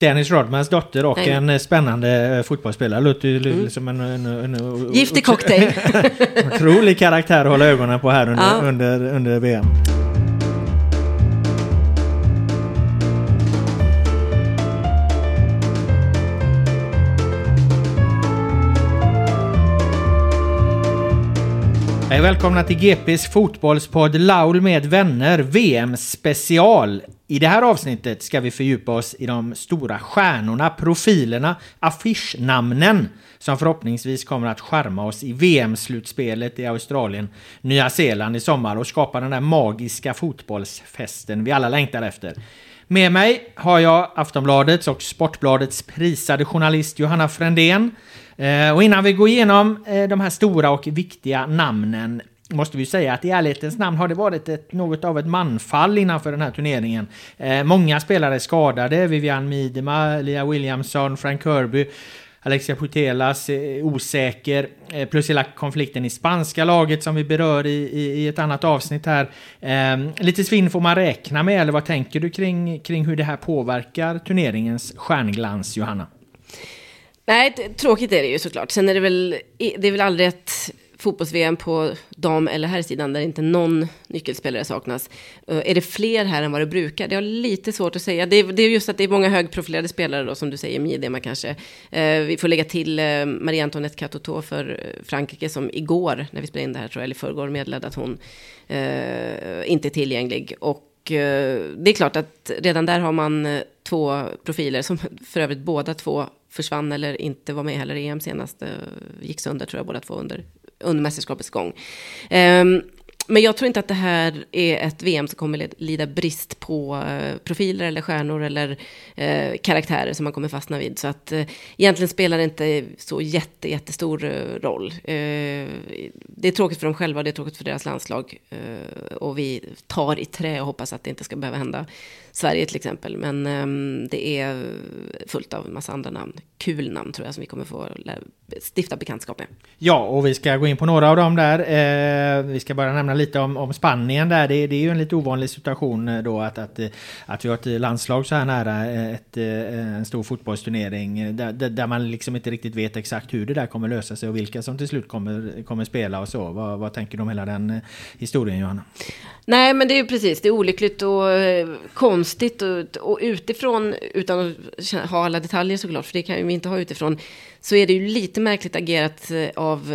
Dennis Rodmans dotter och Nej. en eh, spännande eh, fotbollsspelare. Låter ju mm. som en... en, en, en Giftig cocktail. Otrolig karaktär att hålla ögonen på här under, Ja. under, under VM. Hej välkomna till GPs fotbollspodd Laul med vänner VM special. I det här avsnittet ska vi fördjupa oss i de stora stjärnorna, profilerna, affischnamnen som förhoppningsvis kommer att skärma oss i VM-slutspelet i Australien, Nya Zeeland i sommar och skapa den där magiska fotbollsfesten vi alla längtar efter. Med mig har jag Aftonbladets och Sportbladets prisade journalist Johanna Frändén. Eh, och innan vi går igenom eh, de här stora och viktiga namnen måste vi säga att i ärlighetens namn har det varit ett, något av ett manfall innanför den här turneringen. Eh, många spelare är skadade, Vivian Miedema, Lia Williamson, Frank Kirby, Alexia Putelas eh, osäker, eh, plus hela konflikten i spanska laget som vi berör i, i, i ett annat avsnitt här. Eh, lite svinn får man räkna med, eller vad tänker du kring, kring hur det här påverkar turneringens stjärnglans, Johanna? Nej, tråkigt är det ju såklart. Sen är det väl, det är väl aldrig ett fotbolls-VM på dam eller herrsidan där inte någon nyckelspelare saknas. Eh, är det fler här än vad det brukar? Det har lite svårt att säga. Det är, det är just att det är många högprofilerade spelare då, som du säger, Miedema kanske. Eh, vi får lägga till eh, Marie Antoinette Katoto för Frankrike som igår, när vi spelade in det här tror jag, eller i förrgår, meddelade att hon inte är tillgänglig. Och det är klart att redan där har man två profiler som för övrigt båda två försvann eller inte var med heller i EM senast. Eh, gick sönder tror jag båda två under, under mästerskapets gång. Um, men jag tror inte att det här är ett VM som kommer lida brist på eh, profiler eller stjärnor eller eh, karaktärer som man kommer fastna vid. Så att eh, egentligen spelar det inte så jätte, jättestor eh, roll. Eh, det är tråkigt för dem själva, det är tråkigt för deras landslag. Eh, och vi tar i trä och hoppas att det inte ska behöva hända Sverige till exempel. Men ehm, det är fullt av en massa andra namn. Kul namn tror jag som vi kommer få stifta bekantskap med. Ja, och vi ska gå in på några av dem där. Eh, vi ska bara nämna lite om, om Spanien där. Det, det är ju en lite ovanlig situation eh, då att, att, eh, att vi har ett eh, landslag så här nära ett, en stor fotbollsturnering där, där, man liksom inte riktigt vet exakt hur det där kommer lösa sig och vilka som till slut kommer, kommer spela och så. Vad, vad tänker du om hela den historien Johanna? Nej, men det är ju precis. Det är olyckligt och konstigt och, och utifrån, utan att ha alla detaljer såklart, för det kan ju vi inte ha utifrån, så är det ju lite märkligt agerat av,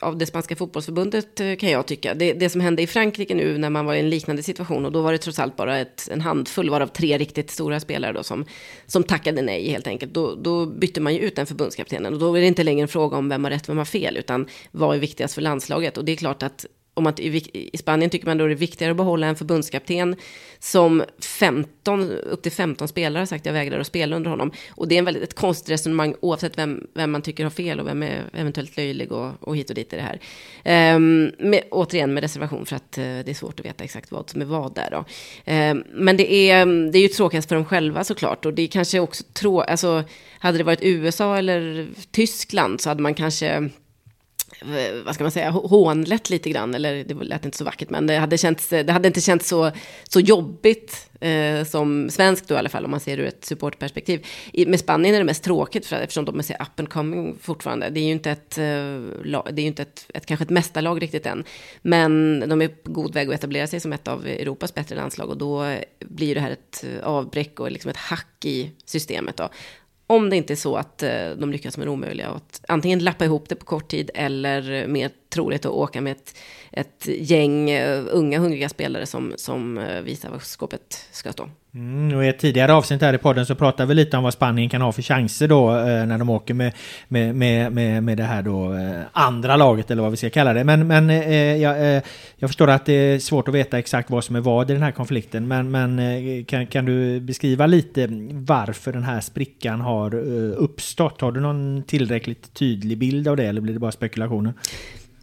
av det spanska fotbollsförbundet eh, kan jag tycka. Det, det som hände i Frankrike nu när man var i en liknande situation, och då var det trots allt bara ett, en handfull, varav tre riktigt stora spelare då, som, som tackade nej helt enkelt. Då, då bytte man ju ut den förbundskaptenen och då är det inte längre en fråga om vem har rätt, vem har fel, utan vad är viktigast för landslaget? Och det är klart att om att i, i Spanien tycker man då det är viktigare att behålla en förbundskapten som 15, upp till 15 spelare har sagt jag vägrar att spela under honom. Och det är en väldigt, ett konstigt resonemang oavsett vem, vem man tycker har fel och vem är eventuellt löjlig och, och hit och dit i det här. Um, med, återigen med reservation för att uh, det är svårt att veta exakt vad som är vad där då. Um, men det är, det är ju tråkigast för dem själva såklart och det är kanske också trå, alltså hade det varit USA eller Tyskland så hade man kanske Eh, vad ska man säga, hånlätt lite grann, eller det lät inte så vackert, men det hade, känts, eh, det hade inte känts så, så jobbigt eh, som svensk då i alla fall, om man ser det ur ett supportperspektiv. I, med Spanien är det mest tråkigt, för, eftersom de är så up and coming fortfarande. Det är ju inte ett, eh, det är ju inte ett, ett, kanske ett mästarlag riktigt än, men de är på god väg att etablera sig som ett av Europas bättre landslag, och då blir det här ett eh, avbräck och liksom ett hack i systemet då. Om det inte är så att eh, de lyckas med det omöjliga. Att antingen lappa ihop det på kort tid eller mer troligt att åka med ett, ett gäng eh, unga hungriga spelare som, som eh, visar var skåpet ska stå. Mm, och I ett tidigare avsnitt här i podden så pratade vi lite om vad Spanien kan ha för chanser då eh, när de åker med, med, med, med, med det här då eh, andra laget eller vad vi ska kalla det. Men, men eh, eh jag, eh, jag förstår att det är svårt att veta exakt vad som är vad i den här konflikten. Men, men eh, kan, kan du beskriva lite varför den här sprickan har eh, uppstått? Har du någon tillräckligt tydlig bild av det eller blir det bara spekulationer?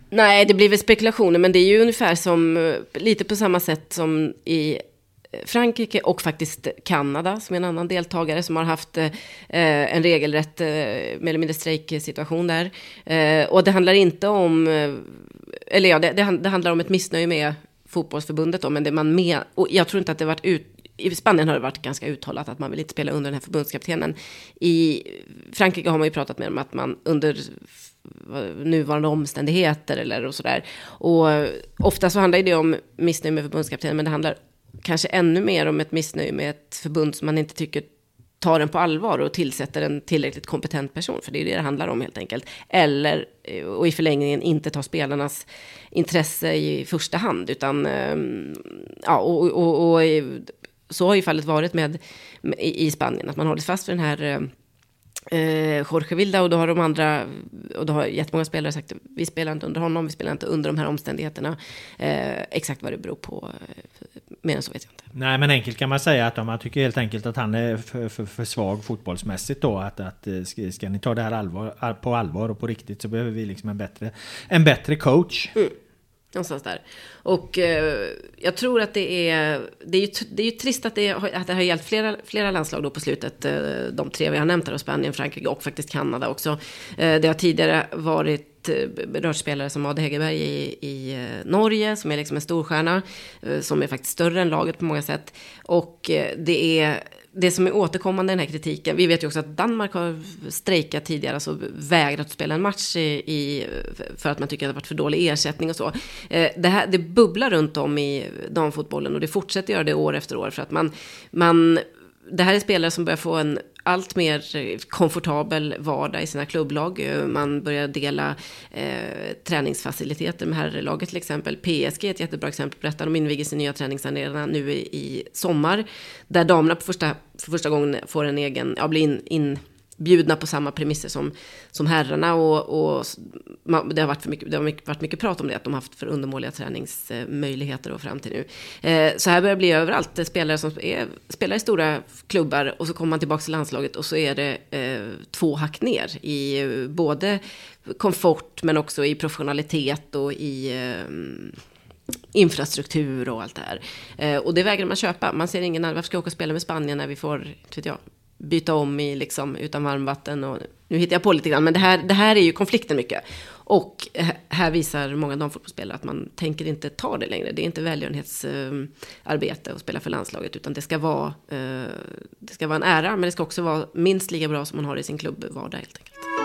Nej, det blir väl spekulationer, men det är ju ungefär som, lite på samma sätt som i Frankrike och faktiskt Kanada som är en annan deltagare som har haft eh, en regelrätt, eh, mer eller mindre strejksituation där. Eh, och det handlar inte om, eh, eller ja, det, det, det, handlar om ett missnöje med fotbollsförbundet då, men det man med, och jag tror inte att det varit ut, i Spanien har det varit ganska uttalat att man vill inte spela under den här förbundskaptenen. I Frankrike har man ju pratat med om att man under nuvarande omständigheter eller och sådär. Och eh, ofta så handlar det om missnöje med förbundskaptenen, men det handlar kanske ännu mer om ett missnöje med ett förbund som man inte tycker tar den på allvar och tillsätter en tillräckligt kompetent person, för det är det det handlar om helt enkelt. Eller, eh, och i förlängningen inte tar spelarnas intresse i första hand, utan, ehm, ja, och, och, och eh, så har ju fallet varit med, i Spanien, att man hållit fast för den här eh, eh, Jorge Vilda och då har de andra, och då har jättemånga spelare sagt vi spelar inte under honom, vi spelar inte under de här omständigheterna. Eh, exakt vad det beror på, mer än så vet jag inte. Nej men enkelt kan man säga att om man tycker helt enkelt att han är för, för, för svag fotbollsmässigt då, att, att eh, ska, ska ni ta det här allvar, på allvar och på riktigt så behöver vi liksom en bättre, en bättre coach. Mm. Någonstans där. Och eh, jag tror att det är, det är, ju, det är ju trist att det, att det har gällt flera, flera landslag då på slutet. Eh, de tre vi har nämnt här, Spanien, Frankrike och faktiskt Kanada också. Eh, det har tidigare varit Eh, rörspelare som Ade Hegerberg i, i eh, Norge, som är liksom en storstjärna, eh, som är faktiskt större än laget på många sätt. Och det är det som är återkommande i den här kritiken, vi vet ju också att Danmark har strejkat tidigare, alltså vägrat spela en match i, i, för att man tycker att det har varit för dålig ersättning och så. Det, här, det bubblar runt om i damfotbollen och det fortsätter göra det år efter år för att man, man det här är spelare som börjar få en allt mer eh, komfortabel vardag i sina klubblag. Eh, man börjar dela eh, träningsfaciliteter med herrlaget till exempel. PSG är ett jättebra exempel på detta. De inviger sin nya träningsarena nu i, i sommar. Där damerna på första, för första gången får en egen, ja, blir in, in bjudna på samma premisser som, som herrarna. Och, och det har, varit, för mycket, det har varit mycket prat om det, att de har haft för undermåliga träningsmöjligheter och fram till nu. Eh, så här börjar det bli överallt. Det spelare som är, spelar i stora klubbar och så kommer man tillbaka till landslaget och så är det eh, två hack ner i eh, både komfort men också i professionalitet och i eh, infrastruktur och allt det här. Eh, och det vägrar man köpa. Man ser ingen varför ska jag åka och spela med Spanien när vi får, vet jag, byta om i liksom utan varmvatten och nu hittar jag på lite grann, men det här, det här är ju konflikten mycket. Och eh, här visar många damfotbollsspelare att man tänker inte ta det längre. Det är inte välgörenhetsarbete att spela för landslaget, utan det ska, vara, eh, det ska vara en ära, men det ska också vara minst lika bra som man har i sin klubb vardag helt enkelt.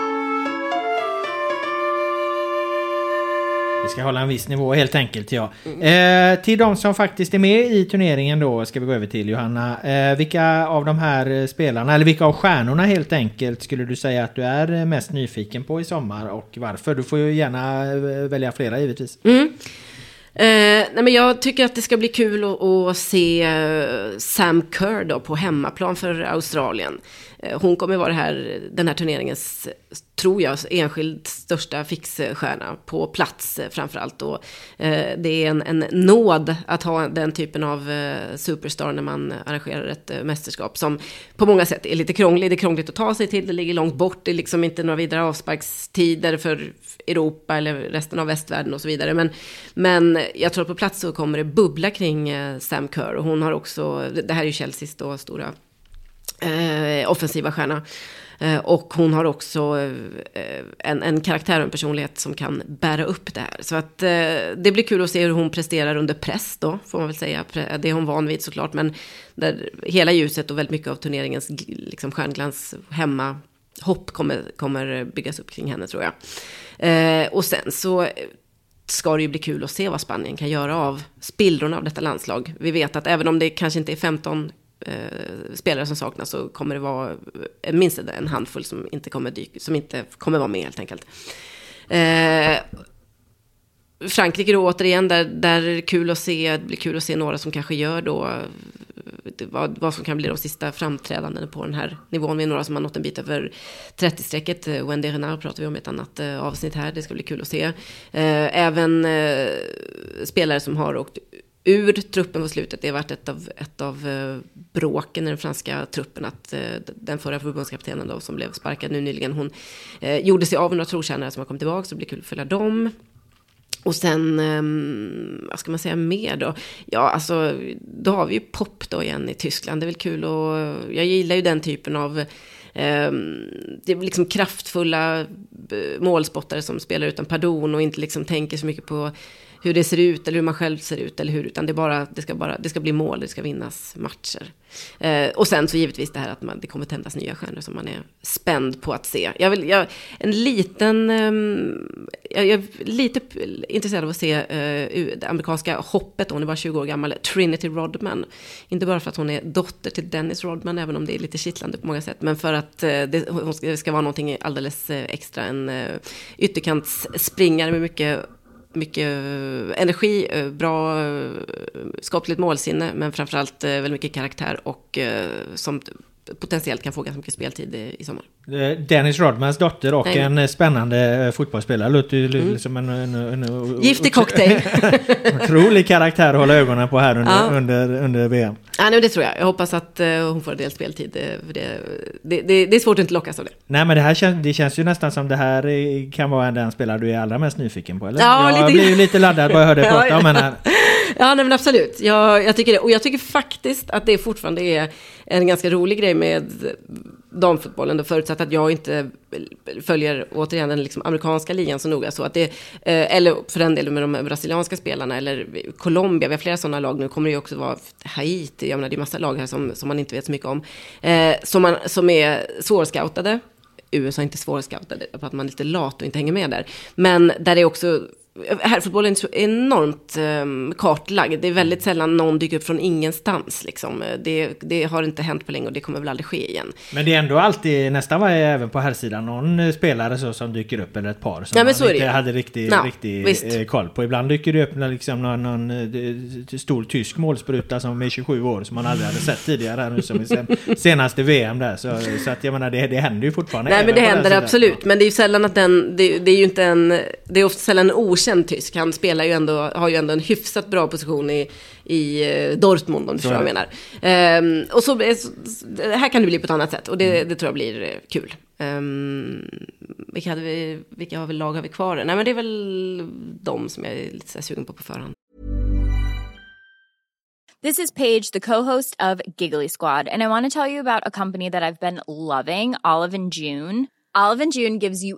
Vi ska hålla en viss nivå helt enkelt ja. Mm. Eh, till de som faktiskt är med i turneringen då ska vi gå över till Johanna. Eh, vilka av de här spelarna, eller vilka av stjärnorna helt enkelt skulle du säga att du är mest nyfiken på i sommar och varför? Du får ju gärna eh, välja flera givetvis. Mm. Eh, nej men jag tycker att det ska bli kul att, att se eh, Sam Kerr då på hemmaplan för Australien. Eh, hon kommer vara här, den här turneringens, tror jag, enskilt största fixstjärna på plats eh, framförallt. Och, eh, det är en, en nåd att ha den typen av superstar när man arrangerar ett mästerskap som på många sätt är lite krånglig. Det är krångligt att ta sig till, det ligger långt bort, det är liksom inte några vidare avsparkstider för Europa eller resten av västvärlden och så vidare. Men, men jag tror att på plats så kommer det bubbla kring Sam Kerr och hon har också, det här är ju Chelseas då stora eh, offensiva stjärna. Eh, och hon har också eh, en, en karaktär och en personlighet som kan bära upp det här. Så att eh, det blir kul att se hur hon presterar under press då, får man väl säga. Det är hon van vid såklart, men där hela ljuset och väldigt mycket av turneringens liksom, stjärnglans hemma hopp kommer, kommer byggas upp kring henne tror jag. Eh, och sen så ska det ju bli kul att se vad Spanien kan göra av spillrorna av detta landslag. Vi vet att även om det kanske inte är 15 eh, spelare som saknas så kommer det vara minst en handfull som inte kommer, dyka, som inte kommer vara med helt enkelt. Eh, Frankrike då återigen, där, där är det kul att se, det blir kul att se några som kanske gör då eh, vad, vad som kan bli de sista framträdandena på den här nivån. Vi är några som har nått en bit över 30-strecket. Eh, Wendy Renard pratar vi om i ett annat eh, avsnitt här. Det ska bli kul att se. Även spelare som har åkt ur truppen på slutet. Det har varit ett av, ett av eh, bråken i den franska truppen. Att eh, den förra förbundskaptenen då, som blev sparkad nu nyligen, hon eh, gjorde sig av med några trotjänare som har kommit tillbaka. Så det blir kul att följa dem. Och sen, eh, vad ska man säga mer då? Ja, alltså, då har vi ju pop då igen i Tyskland. Det är väl kul och jag gillar ju den typen av ehm, det är liksom kraftfulla eh, målspottare som spelar utan pardon och inte liksom tänker så mycket på hur det ser ut eller hur man själv ser ut eller hur, utan det, bara, det, ska, bara, det ska bli mål, det ska vinnas matcher. Eh, och sen så givetvis det här att man, det kommer tändas nya stjärnor som man är spänd på att se. Jag vill, jag, en liten, eh, jag, är lite intresserad av att se eh, det amerikanska hoppet, hon är bara 20 år gammal, Trinity Rodman. Inte bara för att hon är dotter till Dennis Rodman, även om det är lite kittlande på många sätt, men för att eh, det, hon ska, ska vara någonting alldeles eh, extra, en eh, ytterkantsspringare med mycket mycket eh, energi, eh, bra eh, skapligt målsinne, men framförallt väldigt mycket karaktär och som potentiellt kan få ganska mycket speltid i sommar. Dennis Rodmans dotter och Nej. en spännande fotbollsspelare. Låter ju mm. som en... en, en Giftig cocktail. otrolig karaktär att hålla ögonen på här under, ja. under, under VM. Ja, nej, det tror jag. Jag hoppas att hon får en del speltid. Det, det, det, det, är svårt att inte lockas av det. Nej, men det här känns, det känns ju nästan som det här kan vara den spelare du är allra mest nyfiken på, eller? Ja, jag lite... blir ju lite laddad bara jag hör dig prata om henne. Ja, nej, men absolut. Jag, jag tycker det. Och jag tycker faktiskt att det fortfarande är en ganska rolig grej med damfotbollen, då förutsatt att jag inte följer återigen den liksom amerikanska ligan så noga. Så att det, eh, eller för den delen med de brasilianska spelarna, eller Colombia, vi har flera sådana lag nu, kommer det ju också vara Haiti, jag menar det är massa lag här som, som man inte vet så mycket om, eh, som, man, som är svårscoutade. USA är inte svårscoutade, för att man är lite lat och inte hänger med där. Men där är också herrfotbollen är så enormt um, kartlagd. Det är väldigt sällan någon dyker upp från ingenstans. Liksom. Det, det, har inte hänt på länge och det kommer väl aldrig ske igen. Men det är ändå alltid, nästan varje, även på herrsidan, någon eh, spelare så som dyker upp, eller ett par som ja, man inte det. hade riktig, ja, riktig eh, koll på. Ibland dyker det upp liksom någon, någon eh, stor tysk målspruta som är 27 år, som man aldrig hade sett tidigare här nu som i senaste VM där. Så, så att jag menar, det, det händer ju fortfarande. Nej men det händer absolut, men det är ju sällan att den, det, det är ju inte en, det är ofta sällan en okänd okänd tysk. Han spelar ju ändå, har ju ändå en hyfsat bra position i, i eh, Dortmund om du förstår vad jag menar. Um, och så, här kan det bli på ett annat sätt och det, det tror jag blir eh, kul. Um, vilka, hade vi, vilka har vi lag har vi kvar? Nej men det är väl de som jag är lite så sugen på på förhand. This is Paige, the co-host of Giggly Squad, and I want to tell you about a company that I've been loving, Olive and June. Olive and June gives you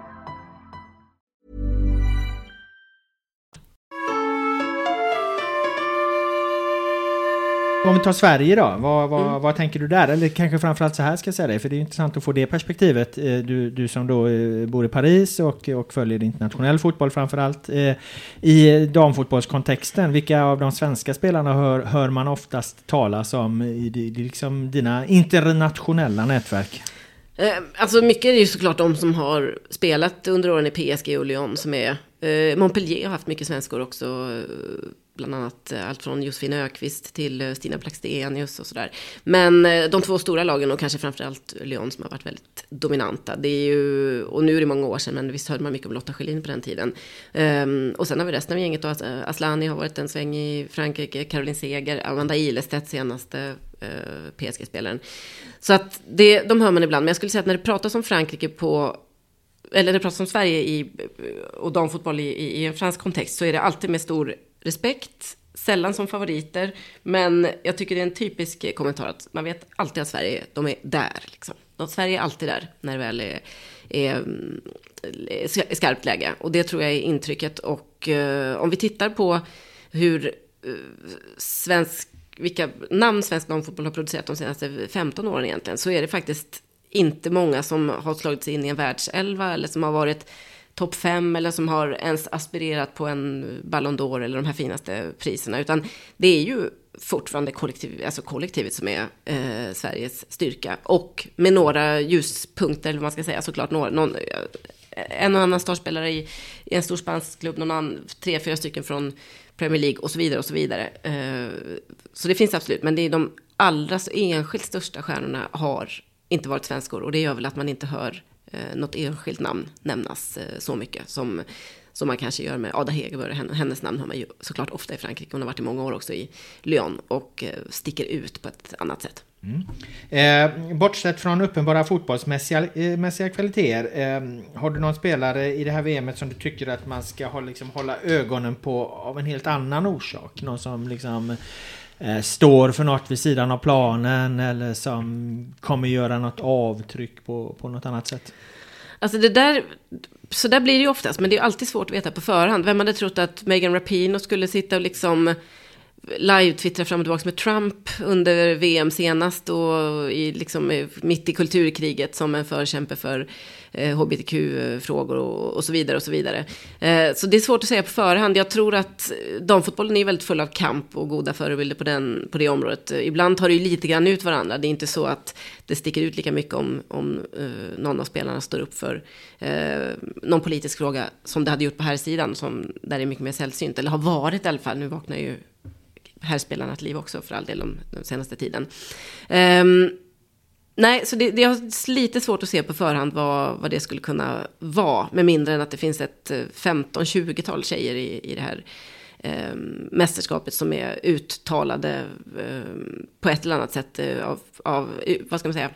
Om vi tar Sverige då, vad, vad, Mm. vad tänker du där? Eller kanske framförallt så här ska jag säga dig, för det är intressant att få det perspektivet. Eh, Du, du som då eh, bor i Paris och, och följer internationell fotboll framförallt. Eh, I damfotbollskontexten, vilka av de svenska spelarna hör, hör man oftast talas om i, di- liksom dina internationella nätverk? Alltså mycket är ju såklart de som har spelat under åren i PSG och Lyon som är... Montpellier har haft mycket svenskor också. Bland annat eh, allt från Josefin Ökvist till eh, Stina Blackstenius och sådär. Men eh, de två stora lagen och kanske framförallt Lyon som har varit väldigt dominanta. Det är ju, och nu är det många år sedan, men visst hörde man mycket om Lotta Schelin på den tiden. Um, och sen har vi resten av gänget då. Aslani har varit en sväng i Frankrike, Caroline Seger, Amanda Ilestedt senaste uh, PSG-spelaren. Så att det, de hör man ibland. Men jag skulle säga att när det pratas om Frankrike på eller när det pratas om Sverige i, och damfotboll i, i, i en fransk kontext så är det alltid med stor respekt, sällan som favoriter. Men jag tycker det är en typisk kommentar att man vet alltid att Sverige, de är där. Liksom. Sverige är alltid där när det väl är, är, mm, är skarpt läge. Och det tror jag är intrycket. Och eh, om vi tittar på hur eh, svensk, vilka namn svensk damfotboll har producerat de senaste 15 åren egentligen, så är det faktiskt inte många som har slagit sig in i en världselva eller som har varit topp fem eller som har ens aspirerat på en Ballon d'Or eller de här finaste priserna. Utan det är ju fortfarande kollektiv, alltså kollektivet som är eh, Sveriges styrka. Och med några ljuspunkter, eller vad man ska säga, såklart några, någon, eh, en och annan startspelare i, i en stor spansk klubb, någon annan, tre, fyra stycken från Premier League och så vidare och så vidare. Eh, så det finns absolut, men det är de allra enskilt största stjärnorna har inte varit svenskor och det gör väl att man inte hör eh, något enskilt namn nämnas eh, så mycket som, som man kanske gör med Ada Hegerberg. Hennes, namn har man ju såklart ofta i Frankrike. Hon har varit i många år också i Lyon och eh, sticker ut på ett annat sätt. Mm. Eh, bortsett från uppenbara fotbollsmässiga eh, mässiga kvaliteter, eh, har du någon spelare i det här VMet som du tycker att man ska ha, liksom, hålla ögonen på av en helt annan orsak? Någon som liksom eh, Eh, står för något vid sidan av planen eller som kommer göra något avtryck på, på något annat sätt? Alltså det där, så där blir det ju oftast, men det är alltid svårt att veta på förhand. Vem hade trott att Megan Rapinoe skulle sitta och liksom live-twittra fram och tillbaka med Trump under VM senast och i, liksom, mitt i kulturkriget som en förkämpe för eh, hbtq-frågor och, och så vidare och så vidare. Eh, så det är svårt att säga på förhand. Jag tror att damfotbollen är väldigt full av kamp och goda förebilder på, den, på det området. Ibland tar det ju lite grann ut varandra. Det är inte så att det sticker ut lika mycket om, om eh, någon av spelarna står upp för eh, någon politisk fråga som det hade gjort på här sidan som där det är mycket mer sällsynt. Eller har varit i alla fall. Nu vaknar ju herrspelarnas liv också för all del de, de senaste tiden. Um, nej, så det, det är lite svårt att se på förhand vad, vad det skulle kunna vara. Med mindre än att det finns ett eh, 15-20-tal tjejer i, i det här um, mästerskapet som är uttalade um, på ett eller annat sätt eh, av, av, eh, vad ska man säga,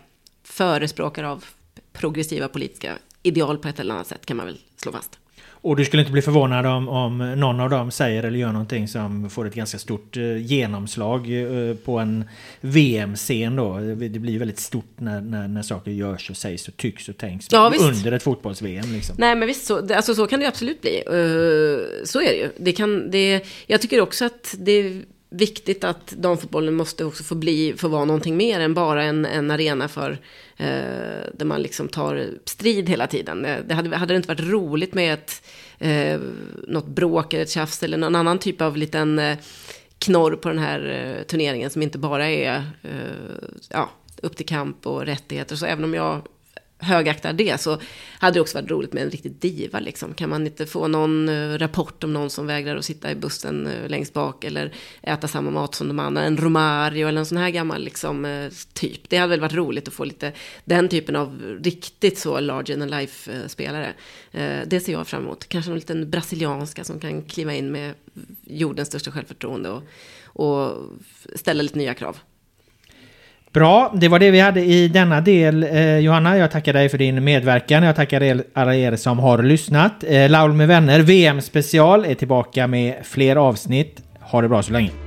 förespråkare av progressiva politiska ideal på ett eller annat sätt kan man väl slå fast. Och du skulle inte bli förvånad om, om någon av dem säger eller gör någonting som får ett ganska stort eh, genomslag eh, på en VM-scen då. Det blir väldigt stort när, när, när saker görs och sägs och tycks och tänks Ja, under ett fotbolls-VM. Liksom. Nej men visst, så, alltså, så kan det absolut bli. Eh, så är det ju. Det kan, det, jag tycker också att det viktigt att damfotbollen måste också få, bli, få vara någonting mer än bara en, en arena för eh, där man liksom tar strid hela tiden. Det, det hade, hade det inte varit roligt med ett, eh, något bråk eller ett tjafs eller någon annan typ av liten eh, knorr på den här eh, turneringen som inte bara är eh, ja, upp till kamp och rättigheter. Så även om jag högaktar det så hade det också varit roligt med en riktig diva. Liksom. Kan man inte få någon eh, rapport om någon som vägrar att sitta i bussen eh, längst bak eller äta samma mat som de andra, en Romario eller en sån här gammal liksom, eh, typ. Det hade väl varit roligt att få lite den typen av riktigt så large and life-spelare. Det ser jag fram emot. Kanske någon liten brasilianska som kan kliva in med jordens största självförtroende och, och ställa lite nya krav. Bra, det var det vi hade i denna del. Eh, Johanna, jag tackar dig för din medverkan. Jag tackar er, alla er som har lyssnat. Eh, Laul med vänner, VM-special, är tillbaka med fler avsnitt. Ha det bra så länge.